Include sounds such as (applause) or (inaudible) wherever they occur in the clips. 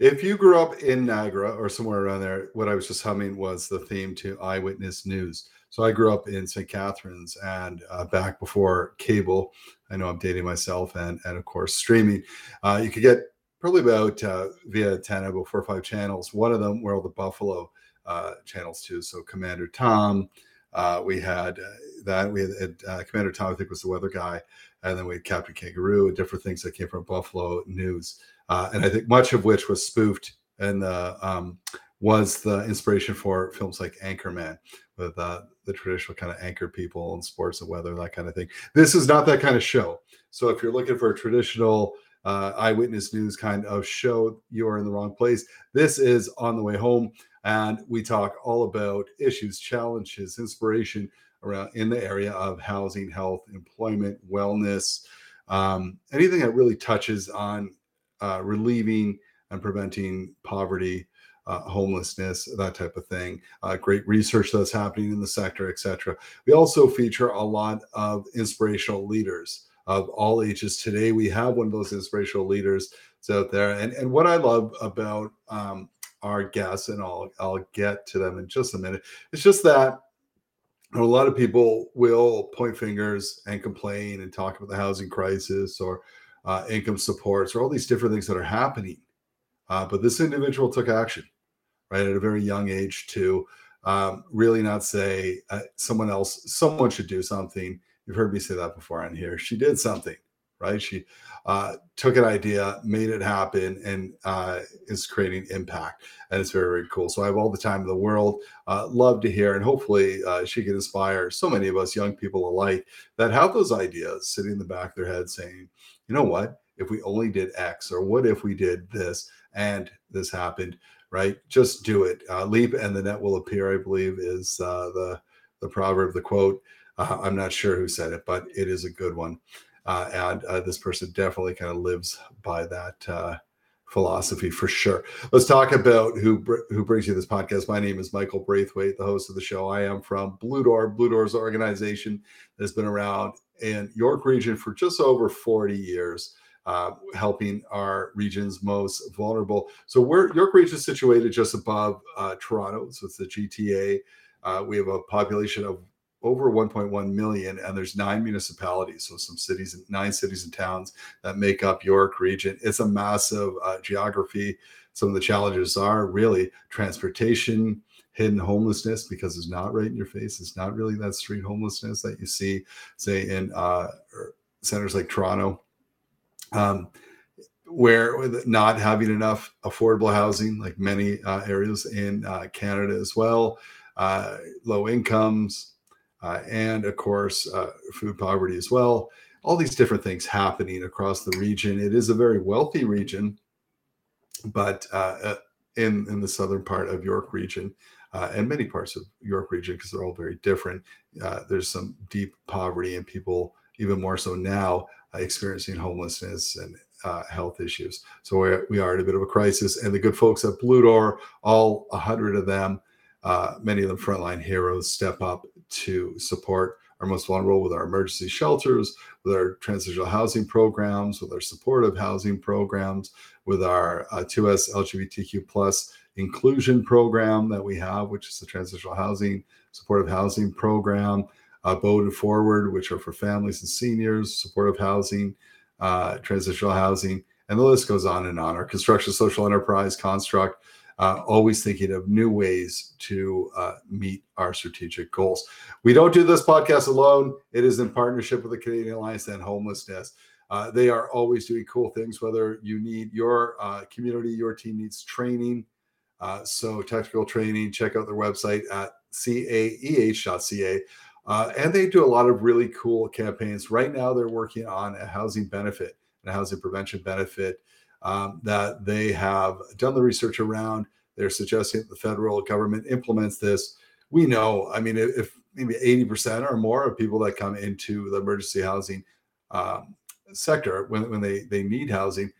If you grew up in Niagara or somewhere around there, what I was just humming was the theme to Eyewitness News. So I grew up in St. Catharines and uh, back before cable. I know I'm dating myself and, and of course, streaming. Uh, you could get probably about uh, via 10 about four or five channels. One of them were all the Buffalo uh, channels too. So Commander Tom, uh, we had uh, that. We had Commander Tom, I think, was the weather guy, and then we had Captain Kangaroo and different things that came from Buffalo News, uh, and I think much of which was spoofed and um, was the inspiration for films like Anchorman with uh, the traditional kind of anchor people and sports and weather, that kind of thing. This is not that kind of show. So if you're looking for a traditional uh, eyewitness news kind of show, you're in the wrong place. This is on the way home. And we talk all about issues, challenges, inspiration around in the area of housing, health, employment, wellness, um, anything that really touches on uh, relieving and preventing poverty, uh, homelessness, that type of thing. Uh, great research that's happening in the sector, etc. We also feature a lot of inspirational leaders of all ages. Today, we have one of those inspirational leaders out there, and and what I love about um, our guests, and I'll I'll get to them in just a minute. It's just that a lot of people will point fingers and complain and talk about the housing crisis or uh, income supports or all these different things that are happening. Uh, but this individual took action, right, at a very young age to um, really not say uh, someone else, someone should do something. You've heard me say that before on here. She did something right? She uh, took an idea, made it happen, and uh, is creating impact. And it's very, very cool. So I have all the time in the world. Uh, love to hear, and hopefully uh, she can inspire so many of us young people alike that have those ideas sitting in the back of their head saying, you know what? If we only did X, or what if we did this and this happened, right? Just do it. Uh, leap and the net will appear, I believe, is uh, the, the proverb, the quote. I'm not sure who said it, but it is a good one uh, and uh, this person definitely kind of lives by that uh, philosophy for sure. Let's talk about who who brings you this podcast. My name is Michael Braithwaite, the host of the show. I am from Blue Door. Blue Door's organization that has been around in York Region for just over 40 years. Uh, helping our region's most vulnerable. So we're York Region is situated just above uh, Toronto, so it's the GTA. Uh, we have a population of over 1.1 million and there's nine municipalities so some cities nine cities and towns that make up york region. It's a massive uh, geography. Some of the challenges are really transportation hidden homelessness because it's not right in your face. It's not really that street homelessness that you see say in uh, er, centers like toronto um, where not having enough affordable housing like many uh, areas in uh, canada as well uh, low incomes uh, and of course, uh, food poverty as well. All these different things happening across the region. It is a very wealthy region, but uh, uh in in the southern part of York region uh, and many parts of York region, because they're all very different, uh, there's some deep poverty and people even more so now experiencing homelessness and uh, health issues. So we're, we are at a bit of a crisis. And the good folks at Blue Door, all a hundred of them, uh, many of them frontline heroes, step up to support our most vulnerable with our emergency shelters, with our transitional housing programs, with our supportive housing programs, with our uh, 2S LGBTQ plus inclusion program that we have, which is the transitional housing, supportive housing program, uh, Bowden Forward, which are for families and seniors, supportive housing, uh, transitional housing, and the list goes on and on. Our construction social enterprise construct, uh, always thinking of new ways to uh, meet our strategic goals. We don't do this podcast alone. It is in partnership with the Canadian Alliance and Homelessness. Uh, they are always doing cool things, whether you need your uh, community, your team needs training. Uh, so, technical training, check out their website at caeh.ca. Uh, and they do a lot of really cool campaigns. Right now, they're working on a housing benefit and a housing prevention benefit um, that they have done the research around. They're suggesting that the federal government implements this. We know, I mean, if maybe 80% or more of people that come into the emergency housing um, sector when, when they, they need housing,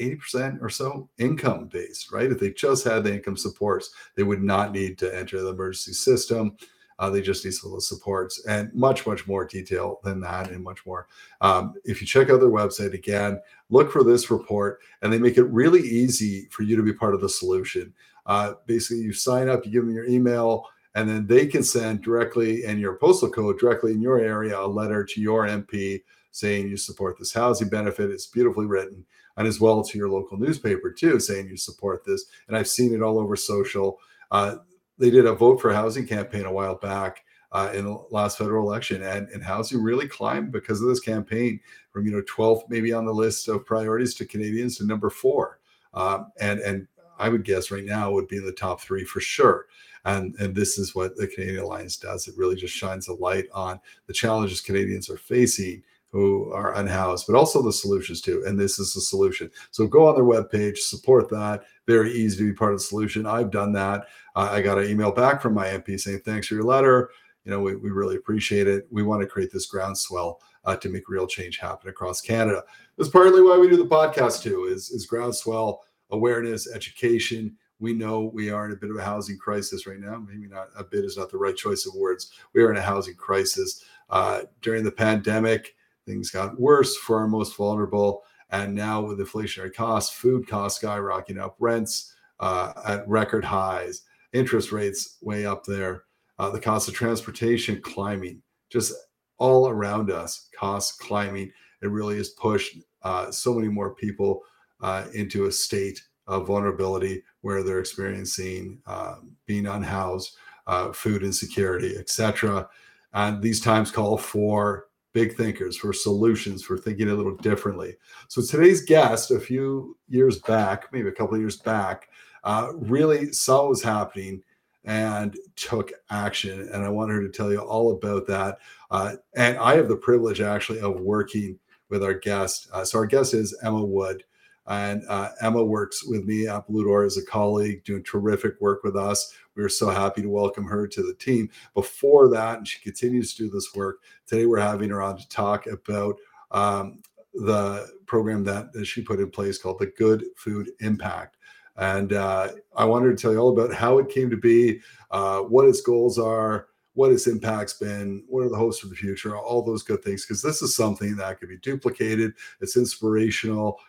80% or so income based, right? If they just had the income supports, they would not need to enter the emergency system. Uh, they just need some supports and much, much more detail than that, and much more. Um, if you check out their website again, look for this report, and they make it really easy for you to be part of the solution. Uh, basically, you sign up, you give them your email, and then they can send directly and your postal code directly in your area a letter to your MP saying you support this housing benefit. It's beautifully written, and as well to your local newspaper too, saying you support this. And I've seen it all over social. Uh, they did a vote for housing campaign a while back uh, in the last federal election, and, and housing really climbed because of this campaign from you know 12 maybe on the list of priorities to Canadians to number four, um, and and I would guess right now would be in the top three for sure. And, and this is what the Canadian Alliance does. It really just shines a light on the challenges Canadians are facing who are unhoused, but also the solutions too. And this is the solution. So go on their webpage, support that. Very easy to be part of the solution. I've done that. Uh, I got an email back from my MP saying, thanks for your letter. You know, we, we really appreciate it. We want to create this groundswell uh, to make real change happen across Canada. That's partly why we do the podcast too, is, is groundswell awareness, education. We know we are in a bit of a housing crisis right now. Maybe not a bit is not the right choice of words. We are in a housing crisis. Uh, during the pandemic, things got worse for our most vulnerable. And now with inflationary costs, food costs skyrocketing up, rents uh, at record highs, interest rates way up there, uh, the cost of transportation climbing, just all around us, costs climbing. It really has pushed uh, so many more people uh, into a state of vulnerability where they're experiencing uh, being unhoused, uh, food insecurity, etc. And these times call for big thinkers, for solutions, for thinking a little differently. So today's guest, a few years back, maybe a couple of years back, uh, really saw what was happening and took action. And I want her to tell you all about that. Uh, and I have the privilege actually of working with our guest. Uh, so our guest is Emma Wood. And uh, Emma works with me at Blue Door as a colleague, doing terrific work with us. We are so happy to welcome her to the team. Before that, and she continues to do this work. Today, we're having her on to talk about um, the program that, that, she put in place called the Good Food Impact. And uh, I wanted to tell you all about how it came to be, uh, what its goals are, what its impact's been, what are the hopes for the future, all those good things, because this is something that could be duplicated. It's inspirational.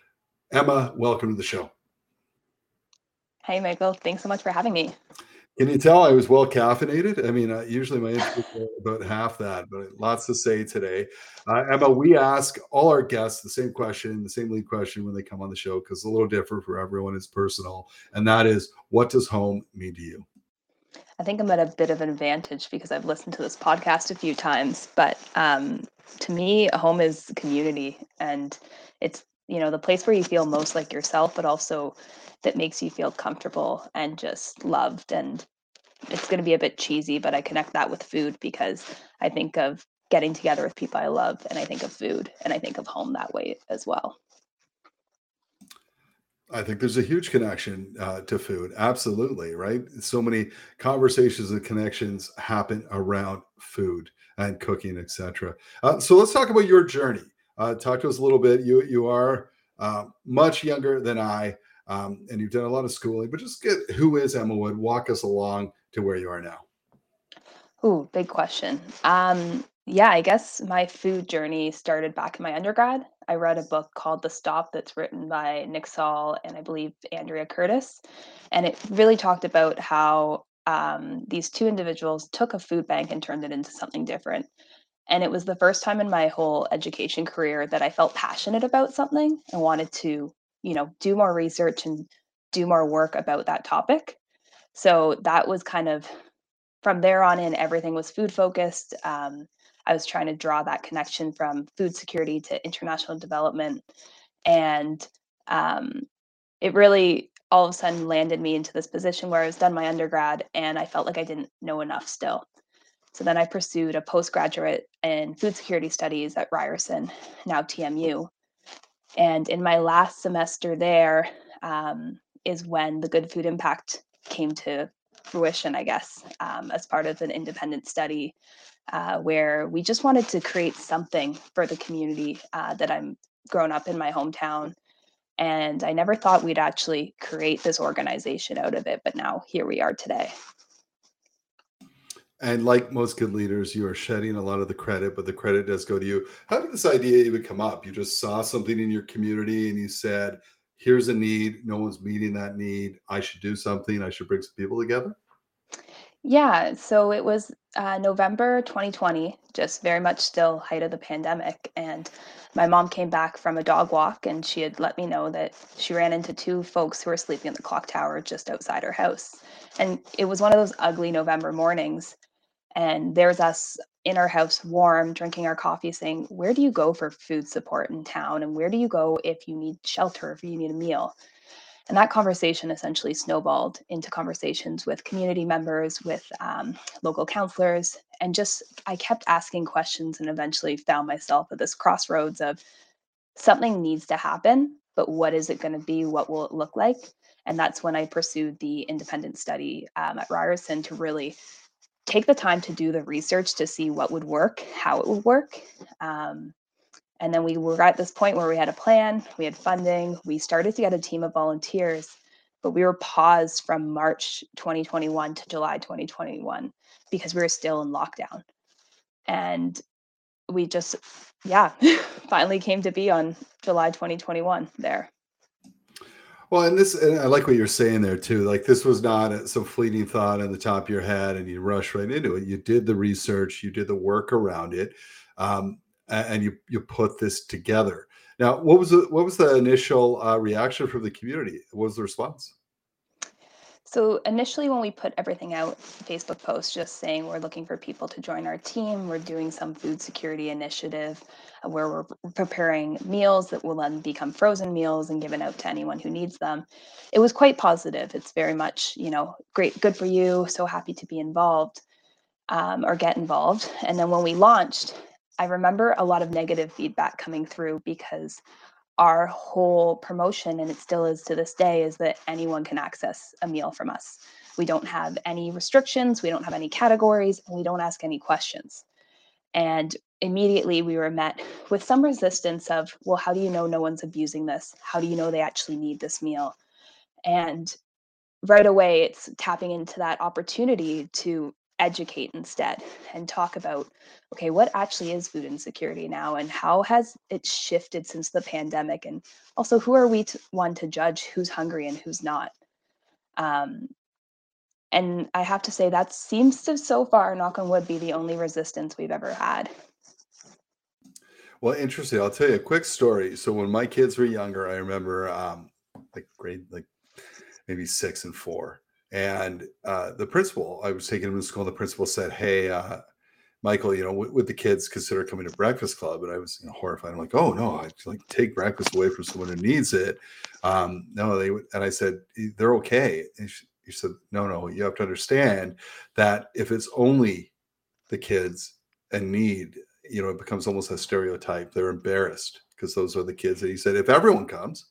Emma, welcome to the show. Hey, Michael. Thanks so much for having me. Can you tell I was well caffeinated? I mean, uh, usually my intro is about half that, but lots to say today. Uh, Emma, we ask all our guests the same question, the same lead question when they come on the show, because it's a little different for everyone. It's personal. And that is, what does home mean to you? I think I'm at a bit of an advantage because I've listened to this podcast a few times. But um, to me, a home is community. And it's you know the place where you feel most like yourself but also that makes you feel comfortable and just loved and it's going to be a bit cheesy but i connect that with food because i think of getting together with people i love and i think of food and i think of home that way as well I think there's a huge connection uh, to food. Absolutely, right? So many conversations and connections happen around food and cooking, etc. Uh, so let's talk about your journey. Uh, talk to us a little bit. You you are uh, much younger than I, um, and you've done a lot of schooling. But just get who is Emma Wood? Walk us along to where you are now. Ooh, big question. Um, yeah, I guess my food journey started back in my undergrad. I read a book called The Stop that's written by Nick Saul and I believe Andrea Curtis. And it really talked about how um, these two individuals took a food bank and turned it into something different. And it was the first time in my whole education career that I felt passionate about something and wanted to, you know, do more research and do more work about that topic. So that was kind of from there on in, everything was food focused. Um, I was trying to draw that connection from food security to international development. And um, it really all of a sudden landed me into this position where I was done my undergrad and I felt like I didn't know enough still. So then I pursued a postgraduate in food security studies at Ryerson, now TMU. And in my last semester there um, is when the Good Food Impact came to fruition, I guess, um, as part of an independent study uh, where we just wanted to create something for the community uh, that I'm grown up in my hometown. And I never thought we'd actually create this organization out of it, but now here we are today And like most good leaders, you are shedding a lot of the credit, but the credit does go to you. How did this idea even come up? You just saw something in your community and you said, here's a need. No one's meeting that need. I should do something. I should bring some people together. Yeah, so it was uh, November 2020, just very much still height of the pandemic. And my mom came back from a dog walk and she had let me know that she ran into two folks who were sleeping in the clock tower just outside her house. And it was one of those ugly November mornings. And there's us in our house, warm, drinking our coffee, saying, Where do you go for food support in town? And where do you go if you need shelter, if you need a meal? And that conversation essentially snowballed into conversations with community members, with um, local counselors, and just I kept asking questions and eventually found myself at this crossroads of something needs to happen, but what is it going to be? What will it look like? And that's when I pursued the independent study um, at Ryerson to really take the time to do the research to see what would work, how it would work. Um, and then we were at this point where we had a plan, we had funding, we started to get a team of volunteers, but we were paused from March 2021 to July 2021 because we were still in lockdown. And we just, yeah, (laughs) finally came to be on July 2021 there. Well, and this, and I like what you're saying there too. Like this was not some fleeting thought in the top of your head, and you rush right into it. You did the research, you did the work around it. Um, and you you put this together. Now, what was the what was the initial uh, reaction from the community? What was the response? So initially, when we put everything out, Facebook post just saying we're looking for people to join our team. We're doing some food security initiative uh, where we're preparing meals that will then become frozen meals and given out to anyone who needs them. It was quite positive. It's very much, you know, great, good for you. So happy to be involved um, or get involved. And then when we launched, I remember a lot of negative feedback coming through because our whole promotion, and it still is to this day, is that anyone can access a meal from us. We don't have any restrictions, we don't have any categories, and we don't ask any questions. And immediately we were met with some resistance of, well, how do you know no one's abusing this? How do you know they actually need this meal? And right away, it's tapping into that opportunity to educate instead and talk about okay what actually is food insecurity now and how has it shifted since the pandemic? And also who are we to, one to judge who's hungry and who's not? Um, and i have to say that seems to so far knock on wood be the only resistance we've ever had. Well interesting. I'll tell you a quick story. So when my kids were younger i remember um, like grade like maybe six and four and uh, the principal, I was taking him to school. The principal said, "Hey, uh, Michael, you know, w- would the kids consider coming to Breakfast Club?" And I was you know, horrified. I'm like, "Oh no, I like take breakfast away from someone who needs it." Um, no, they would. And I said, "They're okay." And she, he said, "No, no, you have to understand that if it's only the kids and need, you know, it becomes almost a stereotype. They're embarrassed because those are the kids." And he said, "If everyone comes,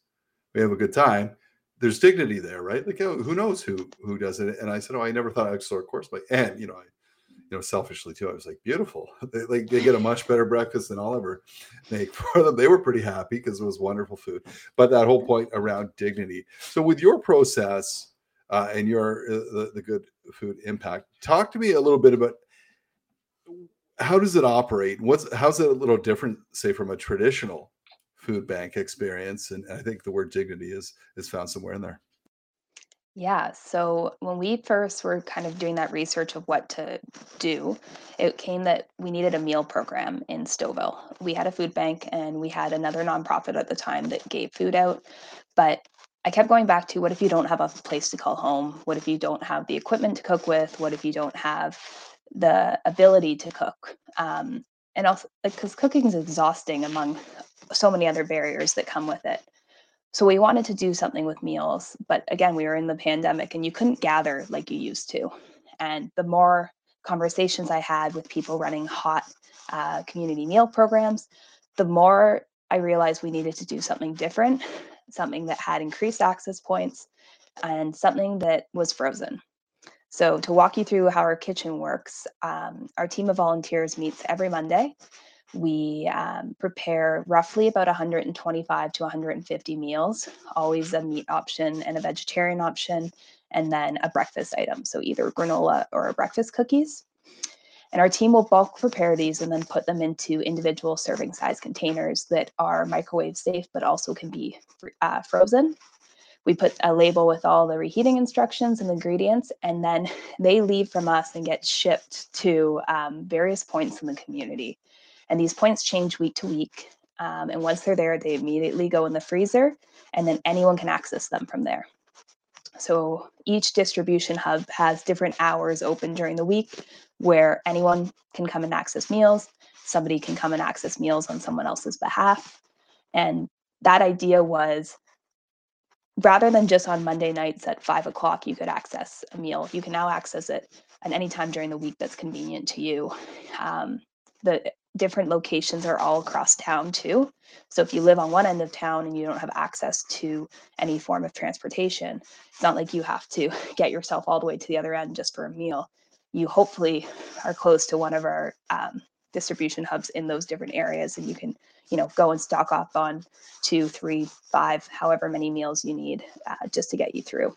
we have a good time." There's dignity there, right? Like, oh, who knows who who does it? And I said, oh, I never thought I'd start a course, but and you know, I, you know, selfishly too, I was like, beautiful. (laughs) They like they get a much better breakfast than I'll ever make (laughs) for them. They were pretty happy because it was wonderful food. But that whole point around dignity. So with your process uh, and your uh, the, the good food impact, talk to me a little bit about how does it operate? What's how's it a little different, say, from a traditional food bank experience and i think the word dignity is is found somewhere in there Yeah, so when we first were kind of doing that research of what to do, it came that we needed a meal program in Stouffville. We had a food bank and we had another nonprofit at the time that gave food out. But I kept going back to what if you don't have a place to call home? What if you don't have the equipment to cook with? What if you don't have the ability to cook? Um, and also, like, because cooking is exhausting among so many other barriers that come with it. So we wanted to do something with meals, but again, we were in the pandemic and you couldn't gather like you used to. And the more conversations I had with people running hot uh, community meal programs, the more I realized we needed to do something different, something that had increased access points, and something that was frozen. So, to walk you through how our kitchen works, um, our team of volunteers meets every Monday we um, prepare roughly about 125 to 150 meals, always a meat option and a vegetarian option, and then a breakfast item. So either granola or breakfast cookies. And our team will bulk prepare these and then put them into individual serving size containers that are microwave safe, but also can be uh, frozen. We put a label with all the reheating instructions and ingredients, and then (laughs) they leave from us and get shipped to um, various points in the community. And these points change week to week. Um, and once they're there, they immediately go in the freezer, and then anyone can access them from there. So each distribution hub has different hours open during the week where anyone can come and access meals. Somebody can come and access meals on someone else's behalf. And that idea was rather than just on Monday nights at five o'clock, you could access a meal. You can now access it at any time during the week that's convenient to you. Um, the different locations are all across town too. So if you live on one end of town and you don't have access to any form of transportation, it's not like you have to (laughs) get yourself all the way to the other end just for a meal. You hopefully are close to one of our um, distribution hubs in those different areas and you can you know go and stock up on two three five however many meals you need uh, just to get you through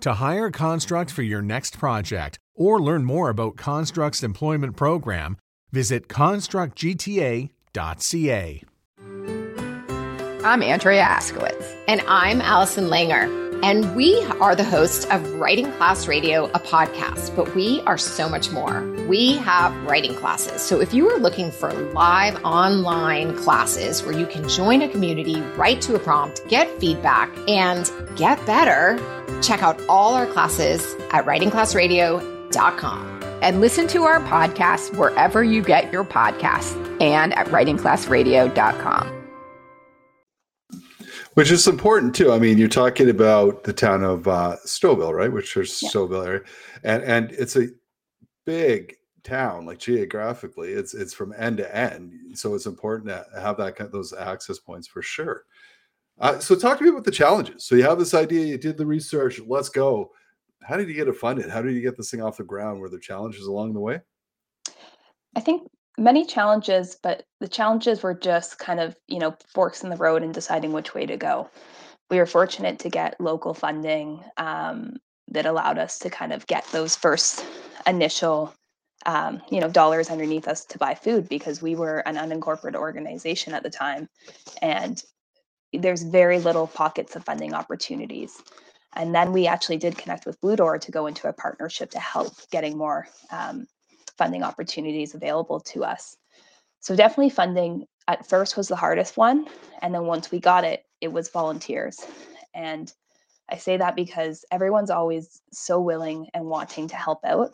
To hire Construct for your next project or learn more about Construct's employment program, visit constructgta.ca. I'm Andrea Askowitz. And I'm Allison Langer. And we are the hosts of Writing Class Radio, a podcast, but we are so much more. We have writing classes. So if you are looking for live online classes where you can join a community, write to a prompt, get feedback, and get better, check out all our classes at writingclassradio.com. And listen to our podcast wherever you get your podcasts and at writingclassradio.com which is important too. I mean, you're talking about the town of uh, Stouffville, right? Which is yeah. Stouffville area, and and it's a big town, like geographically, it's it's from end to end. So it's important to have that those access points for sure. Uh, so talk to me about the challenges. So you have this idea, you did the research, let's go. How did you get it funded? How did you get this thing off the ground? Were there challenges along the way? I think many challenges, but the challenges were just kind of, you know, forks in the road and deciding which way to go. We were fortunate to get local funding um, that allowed us to kind of get those first initial, um, you know, dollars underneath us to buy food because we were an unincorporated organization at the time, and there's very little pockets of funding opportunities. And then we actually did connect with Blue Door to go into a partnership to help getting more um, funding opportunities available to us. So definitely funding at first was the hardest one. And then once we got it, it was volunteers. And I say that because everyone's always so willing and wanting to help out.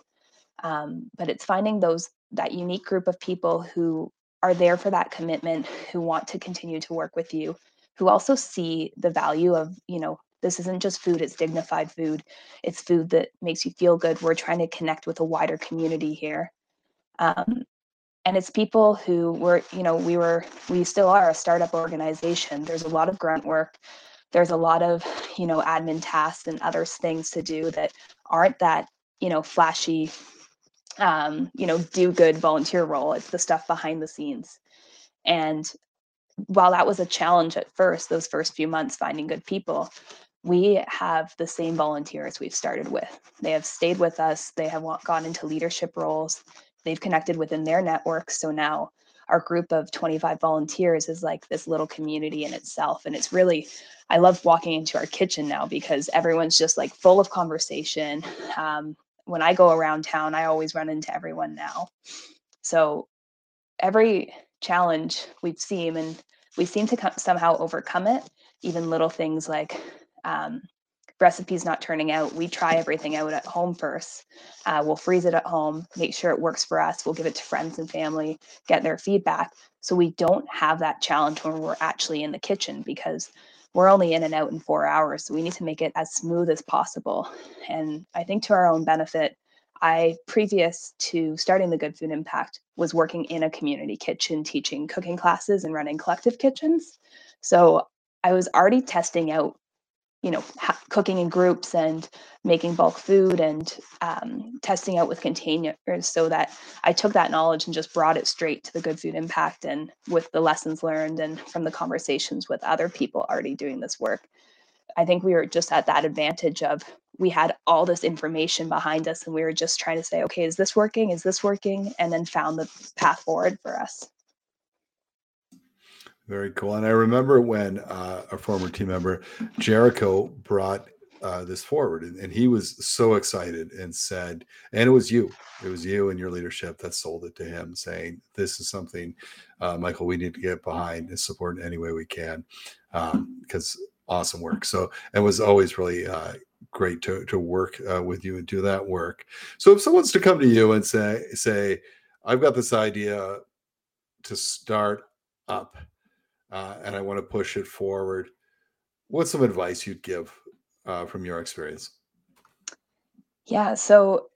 Um, but it's finding those that unique group of people who are there for that commitment, who want to continue to work with you, who also see the value of, you know, this isn't just food, it's dignified food. It's food that makes you feel good. We're trying to connect with a wider community here. Um, and it's people who were, you know, we were, we still are a startup organization. There's a lot of grunt work. There's a lot of, you know, admin tasks and other things to do that aren't that, you know, flashy, um, you know, do good volunteer role. It's the stuff behind the scenes. And while that was a challenge at first, those first few months finding good people, we have the same volunteers we've started with. They have stayed with us, they have gone into leadership roles, they've connected within their networks. So now our group of 25 volunteers is like this little community in itself. And it's really, I love walking into our kitchen now because everyone's just like full of conversation. Um, when I go around town, I always run into everyone now. So every challenge we've seen and we seem to come, somehow overcome it, even little things like um, recipes not turning out, we try everything out at home first. Uh, we'll freeze it at home, make sure it works for us. We'll give it to friends and family, get their feedback. So we don't have that challenge when we're actually in the kitchen because we're only in and out in four hours. So we need to make it as smooth as possible. And I think to our own benefit, I, previous to starting the Good Food Impact, was working in a community kitchen teaching cooking classes and running collective kitchens. So I was already testing out you know ha- cooking in groups and making bulk food and um, testing out with containers so that i took that knowledge and just brought it straight to the good food impact and with the lessons learned and from the conversations with other people already doing this work i think we were just at that advantage of we had all this information behind us and we were just trying to say okay is this working is this working and then found the path forward for us very cool. And I remember when uh, a former team member, Jericho, brought uh, this forward, and, and, he was so excited and said, and it was you, it was you and your leadership that sold it to him, saying, "This is something, uh, Michael, we need to get behind and support in any way we can," because um, awesome work. So it was always really uh, great to to work uh, with you and do that work. So if someone's to come to you and say, say, I've got this idea to start up uh, and I want to push it forward. What's some advice you'd give uh, from your experience? Yeah, so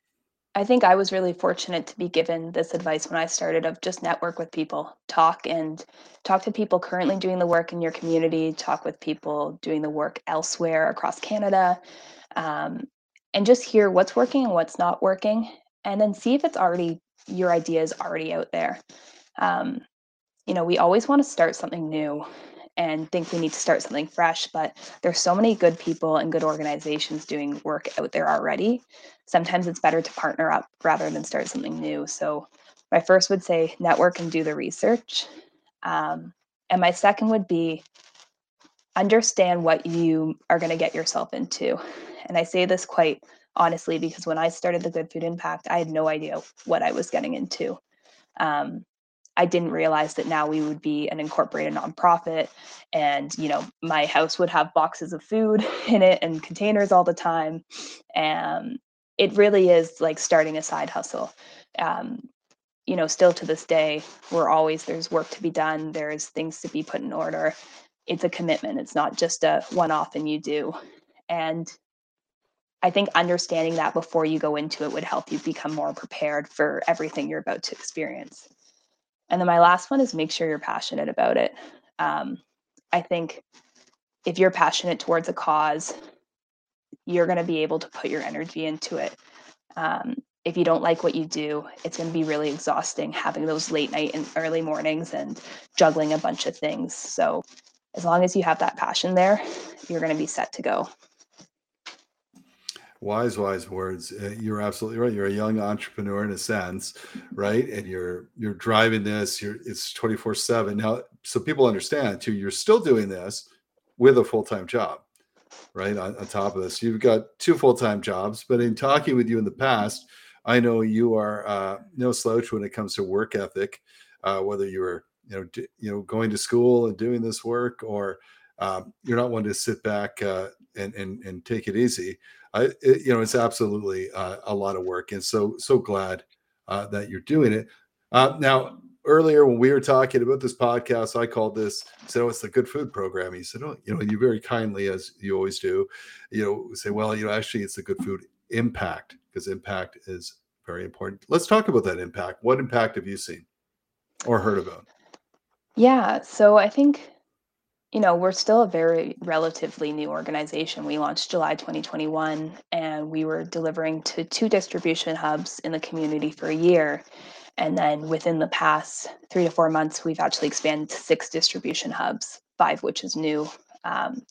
I think I was really fortunate to be given this advice when I started of just network with people, talk and talk to people currently doing the work in your community, talk with people doing the work elsewhere across Canada, um, and just hear what's working and what's not working, and then see if it's already your idea is already out there. Um, you know, we always want to start something new and think we need to start something fresh, but there's so many good people and good organizations doing work out there already. Sometimes it's better to partner up rather than start something new. So my first would say network and do the research. Um, and my second would be understand what you are going to get yourself into. And I say this quite honestly because when I started the Good Food Impact, I had no idea what I was getting into. Um, I didn't realize that now we would be an incorporated nonprofit and you know my house would have boxes of food (laughs) in it and containers all the time. And it really is like starting a side hustle. Um, you know still to this day we're always there's work to be done. There's things to be put in order. It's a commitment. It's not just a one off and you do. And I think understanding that before you go into it would help you become more prepared for everything you're about to experience. And then my last one is make sure you're passionate about it. Um, I think if you're passionate towards a cause, you're going to be able to put your energy into it. Um, if you don't like what you do, it's going to be really exhausting having those late night and early mornings and juggling a bunch of things. So, as long as you have that passion there, you're going to be set to go. Wise, wise words. Uh, you're absolutely right. You're a young entrepreneur in a sense, right? And you're you're driving this. You're it's 24 seven now. So people understand too. You're still doing this with a full time job, right? On, on, top of this, you've got two full time jobs. But in talking with you in the past, I know you are uh, no slouch when it comes to work ethic. Uh, whether you were you know d- you know going to school and doing this work, or um, you're not one to sit back uh, and, and and take it easy. I, it, you know, it's absolutely uh, a lot of work, and so so glad uh, that you're doing it. Uh, now, earlier when we were talking about this podcast, I called this said, "Oh, it's the Good Food Program." He said, "Oh, you know, you very kindly, as you always do, you know, say, well, you know, actually, it's the Good Food Impact because impact is very important." Let's talk about that impact. What impact have you seen or heard about? Yeah, so I think you know, we're still a very relatively new organization. We launched July 2021 and we were delivering to two distribution hubs in the community for a year. And then within the past three to four months, we've actually expanded to six distribution hubs, five which is new. Um,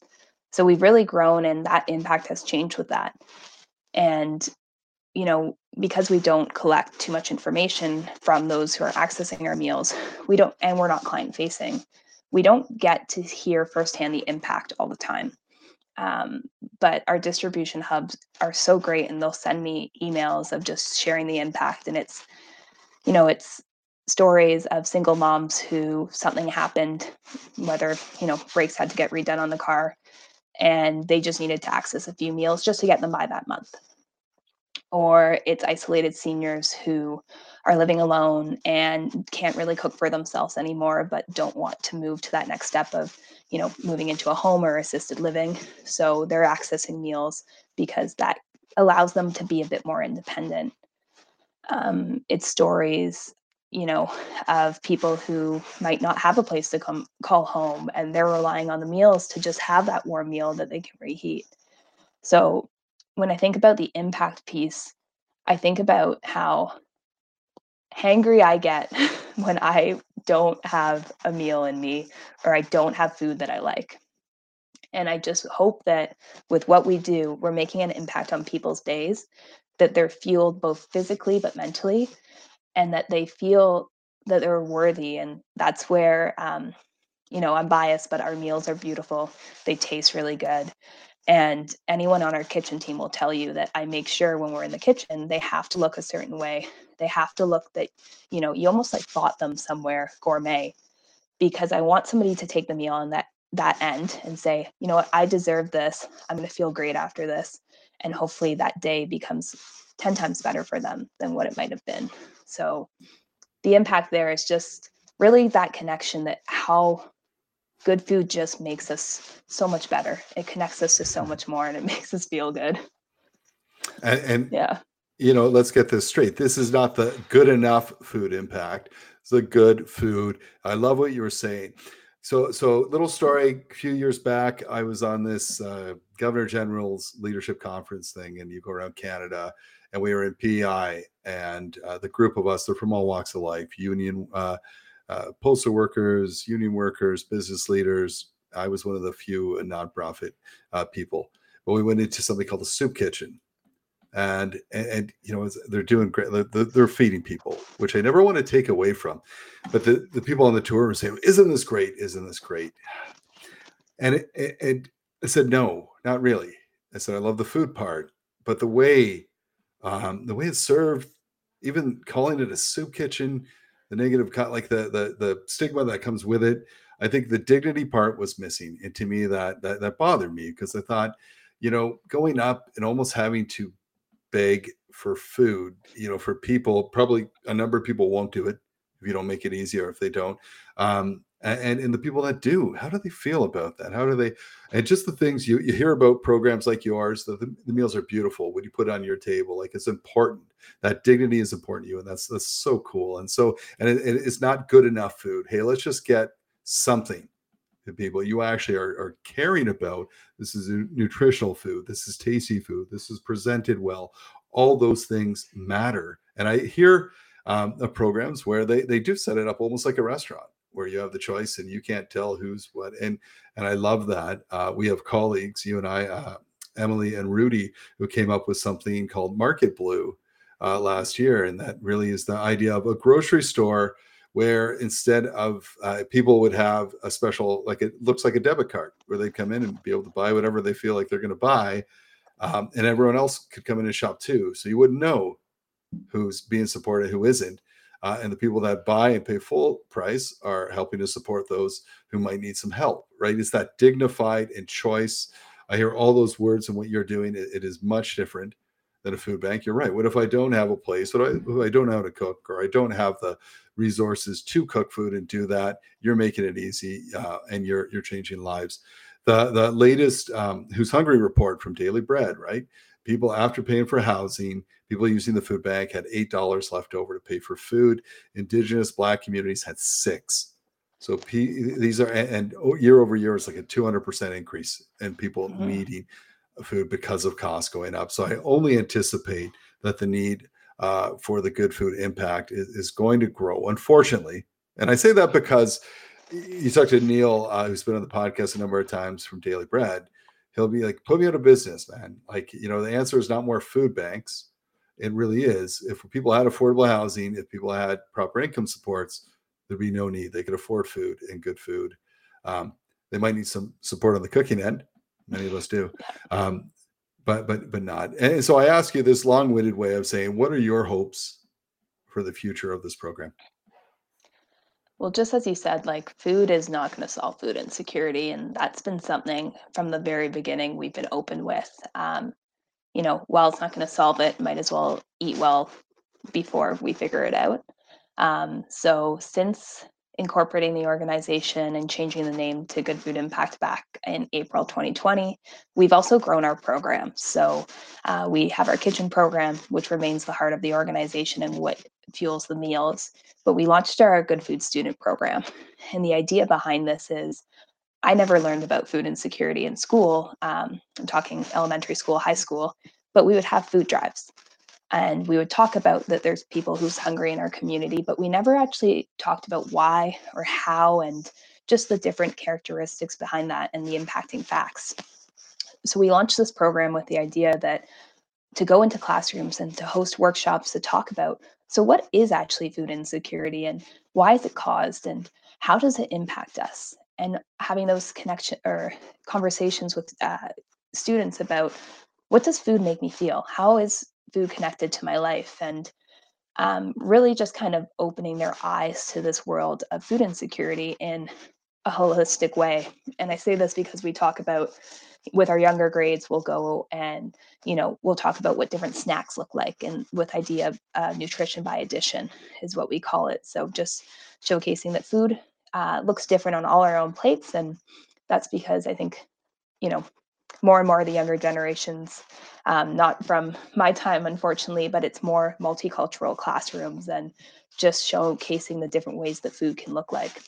so we've really grown and that impact has changed with that. And, you know, because we don't collect too much information from those who are accessing our meals, we don't, and we're not client facing we don't get to hear firsthand the impact all the time. Um, but our distribution hubs are so great and they'll send me emails of just sharing the impact and it's you know it's stories of single moms who something happened whether you know brakes had to get redone on the car and they just needed to access a few meals just to get them by that month or it's isolated seniors who are living alone and can't really cook for themselves anymore but don't want to move to that next step of you know moving into a home or assisted living so they're accessing meals because that allows them to be a bit more independent Um, it's stories, you know, of people who might not have a place to come call home and they're relying on the meals to just have that warm meal that they can reheat. So when I think about the impact piece, I think about how hangry I get (laughs) when I don't have a meal in me or I don't have food that I like. And I just hope that with what we do, we're making an impact on people's days, that they're fueled both physically but mentally, and that they feel that they're worthy. And that's where, um, you know, I'm biased, but our meals are beautiful. They taste really good. And anyone on our kitchen team will tell you that I make sure when we're in the kitchen, they have to look a certain way. They have to look that, you know, you almost like bought them somewhere gourmet because I want somebody to take the meal on that that end and say, you know what, I deserve this. I'm going to feel great after this. And hopefully that day becomes 10 times better for them than what it might have been. So the impact there is just really that connection that how good food just makes us so much better. It connects us to so much more and it (laughs) makes us feel good. And, and yeah, you know, let's get this straight. This is not the good enough food impact. It's the good food. I love what you were saying. So, so little story. A few years back, I was on this uh, Governor General's leadership conference thing, and you go around Canada, and we were in PEI, and uh, the group of us, they're from all walks of life, union, uh, uh, postal workers, union workers, business leaders. I was one of the few nonprofit uh, people. But we went into something called the soup kitchen, and and, and you know they're doing great. They're, they're, feeding people, which I never want to take away from. But the the people on the tour were saying, "Isn't this great? Isn't this great?" And it, it, it I said, "No, not really." I said, "I love the food part, but the way um, the way it's served, even calling it a soup kitchen." The negative like the the the stigma that comes with it i think the dignity part was missing and to me that that, that bothered me because i thought you know going up and almost having to beg for food you know for people probably a number of people won't do it if you don't make it easier if they don't. Um, and and the people that do how do they feel about that? How do they and just the things you, you hear about programs like yours the, the, meals are beautiful what you put on your table like it's important. That dignity is important to you and that's that's so cool. And so and it, it's not good enough food. Hey let's just get something to people. You actually are, are caring about this is nutritional food this is tasty food this is presented well. All those things matter. And i hear um, of programs where they they do set it up almost like a restaurant where you have the choice and you can't tell who's what. And and I love that. Uh, we have colleagues, you and I, uh, Emily and Rudy, who came up with something called Market Blue uh, last year, and that really is the idea of a grocery store where instead of uh, people would have a special, like it looks like a debit card, where they come in and be able to buy whatever they feel like they're going to buy, um, and everyone else could come in and shop too. So you wouldn't know who's being supported, who isn't. Uh, and the people that buy and pay full price are helping to support those who might need some help, right? It's that dignified and choice. I hear all those words and what you're doing. it, it is much different than a food bank. You're right. What if I don't have a place? What if I, I don't know how to cook or I don't have the resources to cook food and do that? You're making it easy uh, and you're you're changing lives. The the latest um, Who's Hungry report from Daily Bread, right? People after paying for housing, people using the food bank had eight dollars left over to pay for food. Indigenous Black communities had six. So P, these are and year over year is like a two hundred percent increase in people mm-hmm. needing food because of costs going up. So I only anticipate that the need uh, for the good food impact is, is, going to grow. Unfortunately, and I say that because you talked to Neil, uh, who's been on the podcast a number of times from Daily Bread he'll be like, put me out of business, man. Like, you know, the answer is not more food banks. It really is. If people had affordable housing, if people had proper income supports, there'd be no need. They could afford food and good food. Um, they might need some support on the cooking end. Many of us do. Um, but but but not. And so I ask you this long-winded way of saying, what are your hopes for the future of this program? Well, just as you said, like food is not going to solve food insecurity. And that's been something from the very beginning we've been open with. Um, you know, while it's not going to solve it, might as well eat well before we figure it out. Um, so since incorporating the organization and changing the name to Good Food Impact back in April 2020. We've also grown our program. So uh, we have our kitchen program, which remains the heart of the organization and what fuels the meals. But we launched our Good Food Student program. And the idea behind this is I never learned about food insecurity in school. Um, I'm talking elementary school, high school, but we would have food drives and we would talk about that there's people who's hungry in our community but we never actually talked about why or how and just the different characteristics behind that and the impacting facts. So we launched this program with the idea that to go into classrooms and to host workshops to talk about so what is actually food insecurity and why is it caused and how does it impact us? And having those connection or conversations with uh, students about what does food make me feel? How is food connected to my life and um, really just kind of opening their eyes to this world of food insecurity in a holistic way. And I say this because we talk about with our younger grades, we'll go and you know we'll talk about what different snacks look like, and with idea of uh, nutrition by addition is what we call it. So just showcasing that food uh, looks different on all our own plates, and that's because I think you know more and more of the younger generations, um, not from my time, unfortunately, but it's more multicultural classrooms and just showcasing the different ways that food can look like.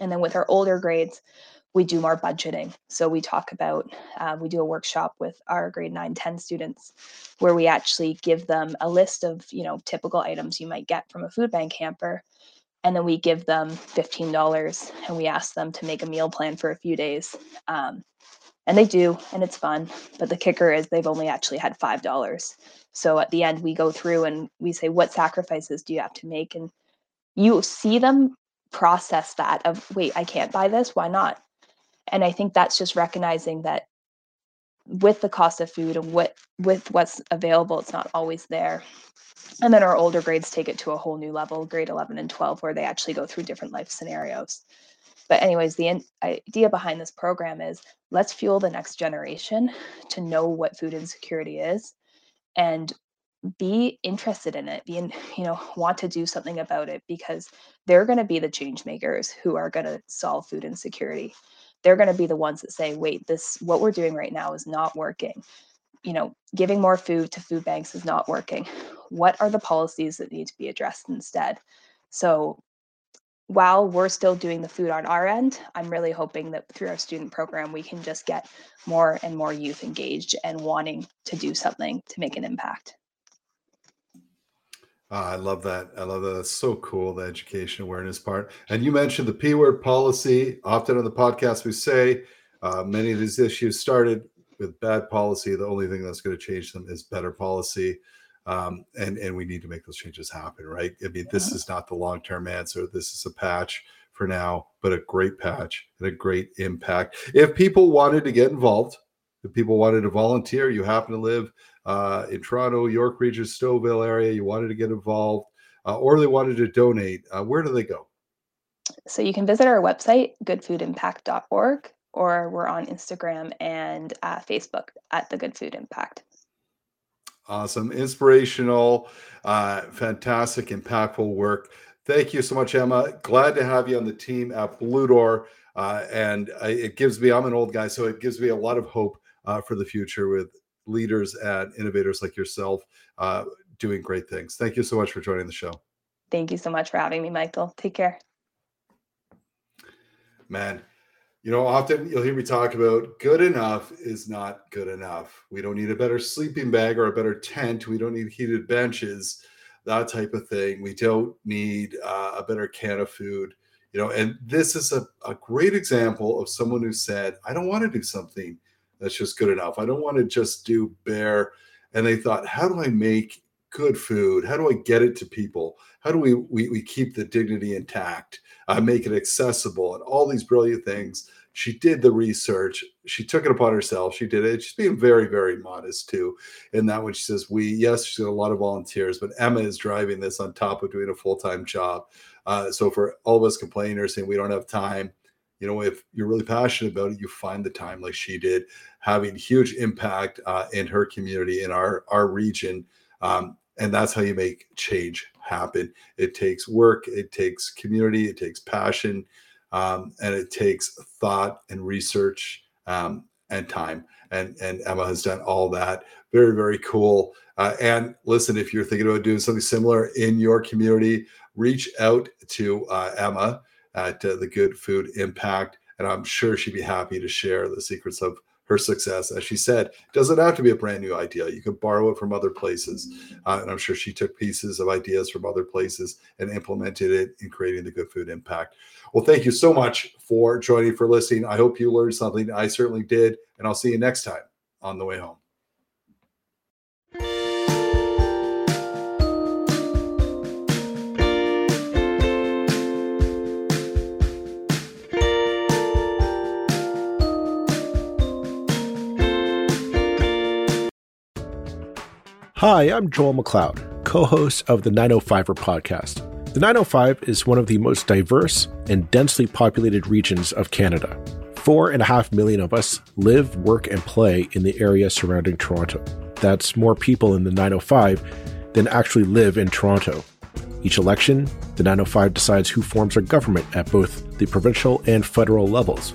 And then with our older grades, we do more budgeting. So we talk about, uh, we do a workshop with our grade 9, 10 students where we actually give them a list of, you know, typical items you might get from a food bank hamper. And then we give them $15 and we ask them to make a meal plan for a few days. Um, and they do and it's fun. But the kicker is they've only actually had five dollars. So at the end we go through and we say what sacrifices do you have to make? And you see them process that of wait i can't buy this? Why not? And i think that's just recognizing that with the cost of food and what with what's available it's not always there. And then our older grades take it to a whole new level grade 11 and 12 where they actually go through different life scenarios but anyways the idea behind this program is let's fuel the next generation to know what food insecurity is and be interested in it be in, (laughs) you know want to do something about it because they're going to be the change makers who are going to solve food insecurity. They're going to be the ones that say wait this what we're doing right now is not working. You know giving more food to food banks is not working. What are the policies that need to be addressed instead? So while we're still doing the food on our end, I'm really hoping that through our student program, we can just get more and more youth engaged and wanting to do something to make an impact. Uh, I love that. I love that. That's so cool, the education awareness part. And you mentioned the P word policy. Often on the podcast, we say uh, many of these issues started with bad policy. The only thing that's going to change them is better policy um, and and we need to make those changes happen, right? I mean, this is not the long term answer. This is a patch for now, but a great patch and a great impact. If people wanted to get involved, if people wanted to volunteer, you happen to live uh, in Toronto, York Region, Stouffville area, you wanted to get involved, uh, or they wanted to donate, uh, where do they go? So you can visit our website, goodfoodimpact.org, or we're on Instagram and uh, Facebook at the Good Food Impact. Awesome, inspirational, uh, fantastic, impactful work. Thank you so much, Emma. Glad to have you on the team at Blue Door. Uh, and I, it gives me, I'm an old guy, so it gives me a lot of hope uh, for the future with leaders and innovators like yourself uh, doing great things. Thank you so much for joining the show. Thank you so much for having me, Michael. Take care. Man, you know, often you'll hear me talk about good enough is not good enough. We don't need a better sleeping bag or a better tent. We don't need heated benches, that type of thing. We don't need uh, a better can of food, you know. And this is a, a great example of someone who said, I don't want to do something that's just good enough. I don't want to just do bare. And they thought, how do I make good food? How do I get it to people? How do we we, we keep the dignity intact? uh, make it accessible, and all these brilliant things. She did the research. She took it upon herself. She did it. She's being very, very modest too. In that when she says, "We yes, she's got a lot of volunteers, but Emma is driving this on top of doing a full time job." Uh, so for all of us complainers saying we don't have time, you know, if you're really passionate about it, you find the time like she did, having huge impact uh, in her community in our our region. Um, And that's how you make change happen. It takes work, it takes community, it takes passion, um, and it takes thought and research um, and time. And, and Emma has done all that. Very, very cool. Uh, and listen, if you're thinking about doing something similar in your community, reach out to uh, Emma at uh, the Good Food Impact. And I'm sure she'd be happy to share the secrets of her success. As she said, it doesn't have to be a brand new idea. You can borrow it from other places. Uh, and I'm sure she took pieces of ideas from other places and implemented it in creating the Good Food Impact. Well, thank you so much for joining, for listening. I hope you learned something. I certainly did. And I'll see you next time on the way home. Hi, I'm Joel McLeod, co host of the 905er podcast. The 905 is one of the most diverse and densely populated regions of Canada. Four and a half million of us live, work, and play in the area surrounding Toronto. That's more people in the 905 than actually live in Toronto. Each election, the 905 decides who forms our government at both the provincial and federal levels.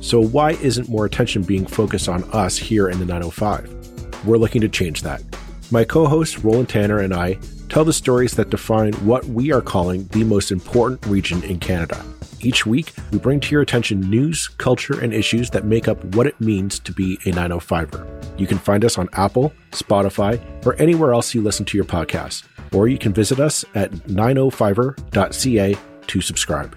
So, why isn't more attention being focused on us here in the 905? We're looking to change that. My co host Roland Tanner and I tell the stories that define what we are calling the most important region in Canada. Each week, we bring to your attention news, culture, and issues that make up what it means to be a 905er. You can find us on Apple, Spotify, or anywhere else you listen to your podcast. Or you can visit us at 905er.ca to subscribe.